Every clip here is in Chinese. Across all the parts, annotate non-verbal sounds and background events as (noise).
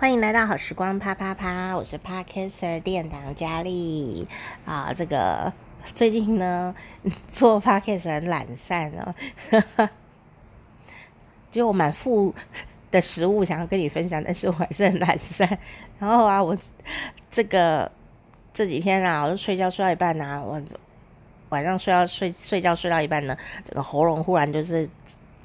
欢迎来到好时光啪啪啪，我是 Podcaster 店长佳丽啊。这个最近呢，(laughs) 做 Podcast 很懒散哦，(laughs) 就我满腹的食物想要跟你分享，但是我还是很懒散。然后啊，我这个这几天啊，我就睡觉睡到一半啊，我晚上睡到睡睡觉睡到一半呢，这个喉咙忽然就是。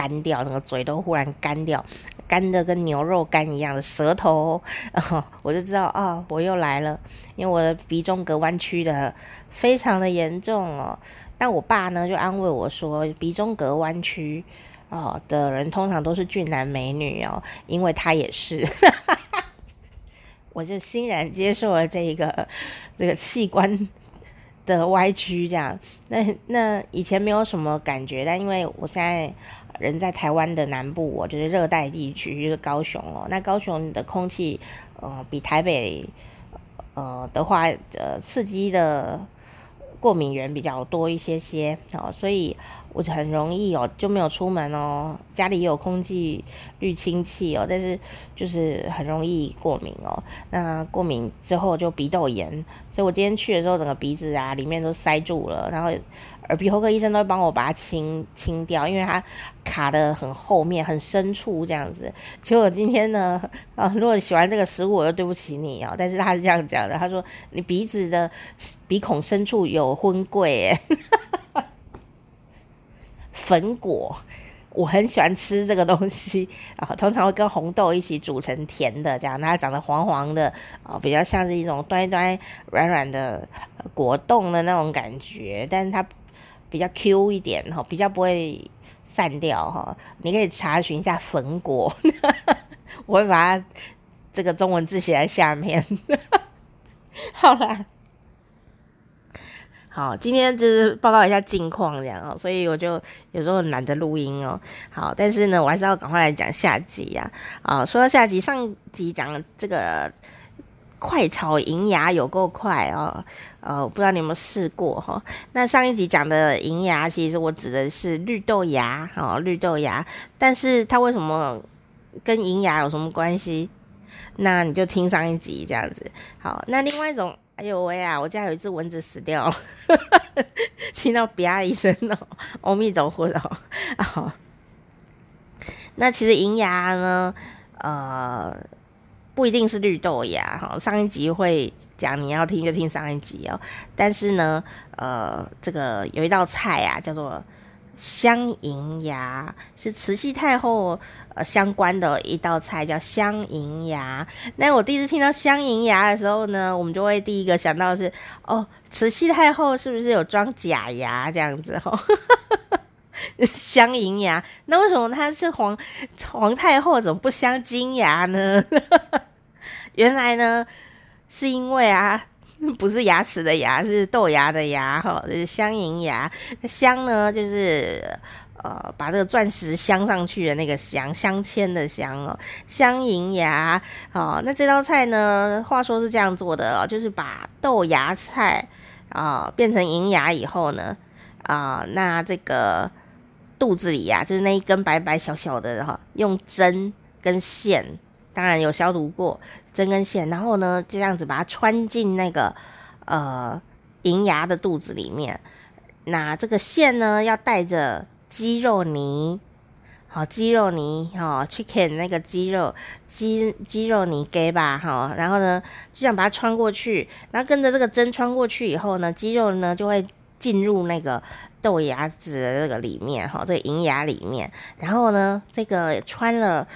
干掉，整个嘴都忽然干掉，干的跟牛肉干一样的舌头，哦、(laughs) 我就知道啊、我又来了，因为我的鼻中隔弯曲的非常的严重哦。但我爸呢就安慰我说，鼻中隔弯曲哦的人通常都是俊男美女哦，因为他也是，(laughs) 我就欣然接受了这个这个器官的歪曲，这样。那那以前没有什么感觉，但因为我现在。人在台湾的南部，我觉得热带地区就是高雄哦。那高雄的空气，呃，比台北，呃的话，呃，刺激的过敏源比较多一些些哦，所以我就很容易哦，就没有出门哦。家里也有空气滤清器哦，但是就是很容易过敏哦。那过敏之后就鼻窦炎，所以我今天去的时候，整个鼻子啊里面都塞住了，然后。耳鼻喉科医生都会帮我把它清清掉，因为它卡的很后面、很深处这样子。结果今天呢，啊，如果你喜欢这个食物，我就对不起你哦。但是他是这样讲的，他说你鼻子的鼻孔深处有昏贵，粉果，我很喜欢吃这个东西啊，通常会跟红豆一起煮成甜的，这样它长得黄黄的啊，比较像是一种端端软软的果冻的那种感觉，但是它。比较 Q 一点哈，比较不会散掉哈。你可以查询一下粉果，(laughs) 我会把它这个中文字写在下面。(laughs) 好啦，好，今天就是报告一下近况这样哦，所以我就有时候懒得录音哦。好，但是呢，我还是要赶快来讲下集呀。啊，说到下集，上集讲这个。快炒银芽有够快哦，呃，不知道你有没有试过哈？那上一集讲的银芽，其实我指的是绿豆芽哦，绿豆芽。但是它为什么跟银芽有什么关系？那你就听上一集这样子。好，那另外一种，哎呦喂啊，我家有一只蚊子死掉了，(laughs) 听到啪一声哦，阿弥陀佛哦。那其实银牙呢，呃。不一定是绿豆芽哈，上一集会讲，你要听就听上一集哦。但是呢，呃，这个有一道菜啊，叫做香银芽，是慈禧太后呃相关的一道菜，叫香银芽。那我第一次听到香银芽的时候呢，我们就会第一个想到的是，哦，慈禧太后是不是有装假牙这样子哈？镶银牙，那为什么她是皇皇太后，怎么不镶金牙呢？(laughs) 原来呢，是因为啊，(laughs) 不是牙齿的牙，是豆芽的芽哈，就是镶银牙。镶呢，就是呃，把这个钻石镶上去的那个镶，镶嵌的镶哦，镶银牙。哦，那这道菜呢，话说是这样做的哦，就是把豆芽菜啊、变成银牙以后呢，啊、那这个肚子里呀、就是那一根白白小小的哈，用针跟线。当然有消毒过针跟线，然后呢，就这样子把它穿进那个呃银牙的肚子里面。那这个线呢，要带着鸡肉泥，好鸡肉泥，哦，chicken 那个鸡肉鸡鸡肉泥给吧，哈，然后呢，就这样把它穿过去，然后跟着这个针穿过去以后呢，鸡肉呢就会进入那个豆芽子的这个里面，哈，这个银芽里面，然后呢，这个穿了。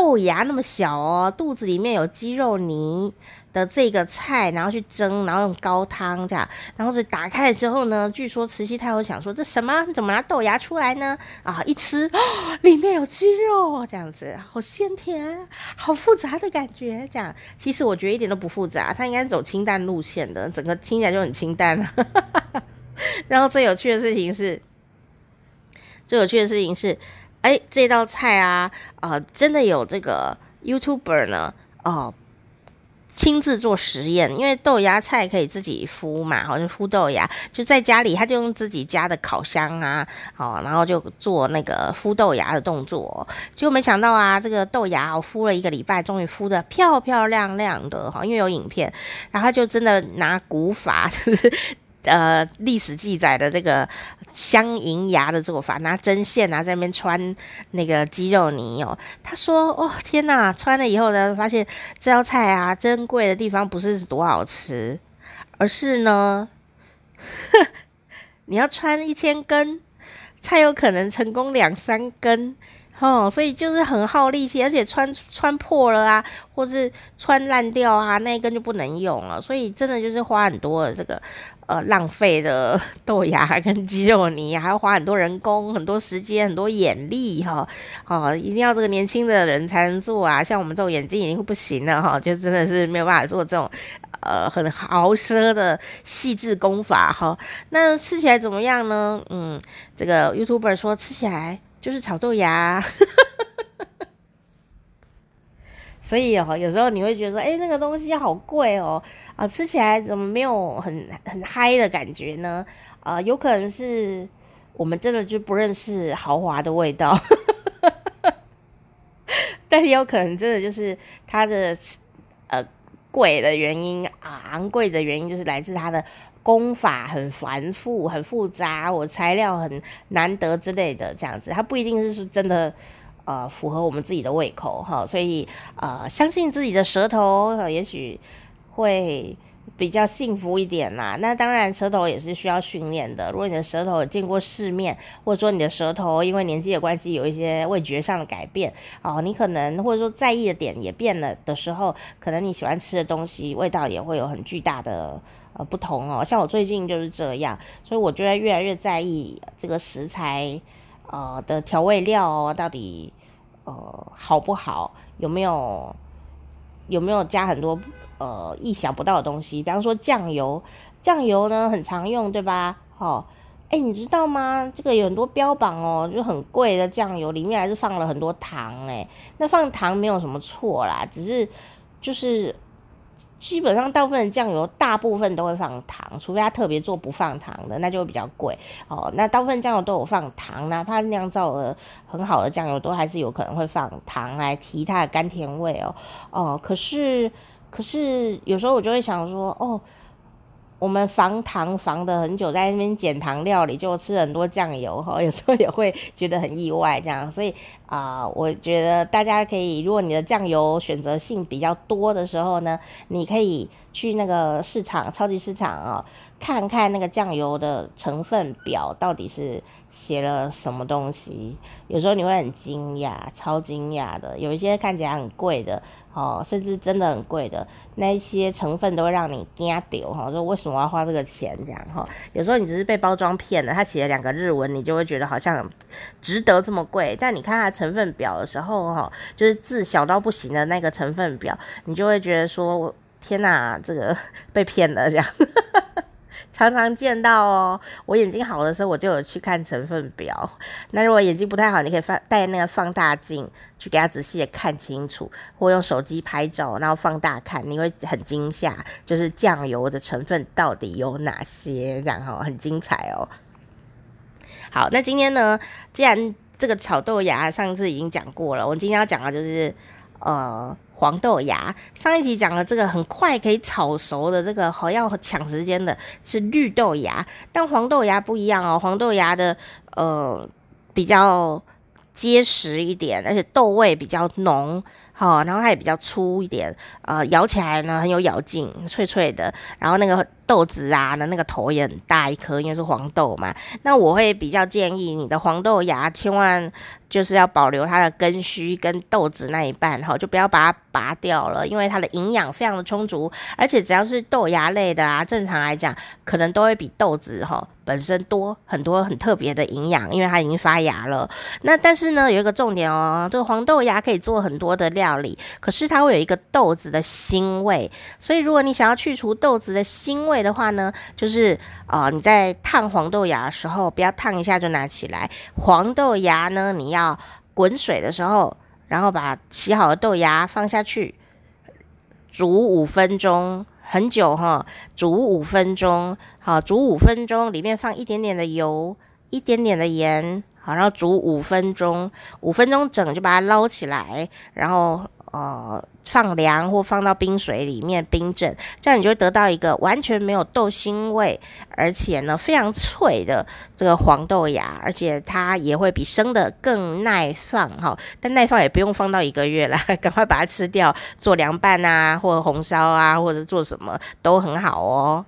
豆芽那么小哦，肚子里面有鸡肉泥的这个菜，然后去蒸，然后用高汤这样，然后就打开了之后呢，据说慈禧太后想说这什么？你怎么拿豆芽出来呢？啊，一吃，哦，(gasps) 里面有鸡肉，这样子，好鲜甜，好复杂的感觉，这样。其实我觉得一点都不复杂，它应该走清淡路线的，整个听起来就很清淡。(laughs) 然后最有趣的事情是，最有趣的事情是。哎，这道菜啊，呃，真的有这个 YouTuber 呢，哦、呃，亲自做实验，因为豆芽菜可以自己敷嘛，好，就敷豆芽，就在家里他就用自己家的烤箱啊，哦，然后就做那个敷豆芽的动作，结果没想到啊，这个豆芽我敷了一个礼拜，终于敷得漂漂亮亮的，哈，因为有影片，然后他就真的拿古法，就是。呃，历史记载的这个镶银芽的做法，拿针线啊在那边穿那个鸡肉泥哦。他说：“哦，天哪！穿了以后呢，发现这道菜啊，珍贵的地方不是多好吃，而是呢，(laughs) 你要穿一千根才有可能成功两三根。”哦，所以就是很耗力气，而且穿穿破了啊，或是穿烂掉啊，那一根就不能用了。所以真的就是花很多的这个呃浪费的豆芽 (laughs) 跟鸡肉泥，还要花很多人工、很多时间、很多眼力哈。哦，一定要这个年轻的人才能做啊，像我们这种眼睛已经不行了哈，就真的是没有办法做这种呃很豪奢的细致功法哈。那吃起来怎么样呢？嗯，这个 YouTuber 说吃起来。就是炒豆芽，(laughs) 所以哦，有时候你会觉得说，哎，那个东西好贵哦，啊，吃起来怎么没有很很嗨的感觉呢？啊，有可能是我们真的就不认识豪华的味道，(laughs) 但是有可能真的就是它的呃贵的原因啊，昂贵的原因就是来自它的。功法很繁复、很复杂，我材料很难得之类的，这样子，它不一定是真的，呃，符合我们自己的胃口哈，所以呃，相信自己的舌头，也许会比较幸福一点啦。那当然，舌头也是需要训练的。如果你的舌头有见过世面，或者说你的舌头因为年纪的关系有一些味觉上的改变，哦，你可能或者说在意的点也变了的时候，可能你喜欢吃的东西味道也会有很巨大的。呃，不同哦，像我最近就是这样，所以我觉得越来越在意这个食材，呃的调味料哦，到底呃好不好，有没有有没有加很多呃意想不到的东西，比方说酱油，酱油呢很常用，对吧？哦，哎，你知道吗？这个有很多标榜哦，就很贵的酱油里面还是放了很多糖，哎，那放糖没有什么错啦，只是就是。基本上，大部分的酱油大部分都会放糖，除非他特别做不放糖的，那就会比较贵哦。那大部分酱油都有放糖，哪怕是酿造的很好的酱油，都还是有可能会放糖来提它的甘甜味哦。哦，可是可是有时候我就会想说，哦。我们防糖防的很久，在那边减糖料理，就吃很多酱油哈，(laughs) 有时候也会觉得很意外这样，所以啊、我觉得大家可以，如果你的酱油选择性比较多的时候呢，你可以去那个市场、超级市场啊、哦，看看那个酱油的成分表到底是写了什么东西，有时候你会很惊讶，超惊讶的，有一些看起来很贵的。哦，甚至真的很贵的那一些成分都会让你惊掉哈，说为什么要花这个钱这样哈？有时候你只是被包装骗了，他写了两个日文，你就会觉得好像值得这么贵。但你看它成分表的时候哈，就是字小到不行的那个成分表，你就会觉得说天哪，这个 (laughs) 被骗了这样。常常见到哦，我眼睛好的时候，我就有去看成分表。那如果眼睛不太好，你可以放带那个放大镜去给它仔细的看清楚，或用手机拍照，然后放大看，你会很惊吓，就是酱油的成分到底有哪些，这样哈，很精彩哦。好，那今天呢，既然这个炒豆芽上次已经讲过了，我今天要讲的就是呃。黄豆芽，上一集讲了这个很快可以炒熟的这个好要抢时间的是绿豆芽，但黄豆芽不一样哦，黄豆芽的呃比较结实一点，而且豆味比较浓。好，然后它也比较粗一点，呃，咬起来呢很有咬劲，脆脆的。然后那个豆子啊，那那个头也很大一颗，因为是黄豆嘛。那我会比较建议你的黄豆芽，千万就是要保留它的根须跟豆子那一半，哈，就不要把它拔掉了，因为它的营养非常的充足，而且只要是豆芽类的啊，正常来讲可能都会比豆子哈本身多很多很特别的营养，因为它已经发芽了。那但是呢，有一个重点哦，这个黄豆芽可以做很多的。料理，可是它会有一个豆子的腥味，所以如果你想要去除豆子的腥味的话呢，就是呃你在烫黄豆芽的时候，不要烫一下就拿起来，黄豆芽呢你要滚水的时候，然后把洗好的豆芽放下去，煮五分钟，很久哈，煮五分钟，好，煮五分钟，里面放一点点的油，一点点的盐，好，然后煮五分钟，五分钟整就把它捞起来，然后。呃，放凉或放到冰水里面冰镇，这样你就得到一个完全没有豆腥味，而且呢非常脆的这个黄豆芽，而且它也会比生的更耐放哈。但耐放也不用放到一个月啦，(laughs) 赶快把它吃掉，做凉拌啊，或者红烧啊，或者做什么都很好哦。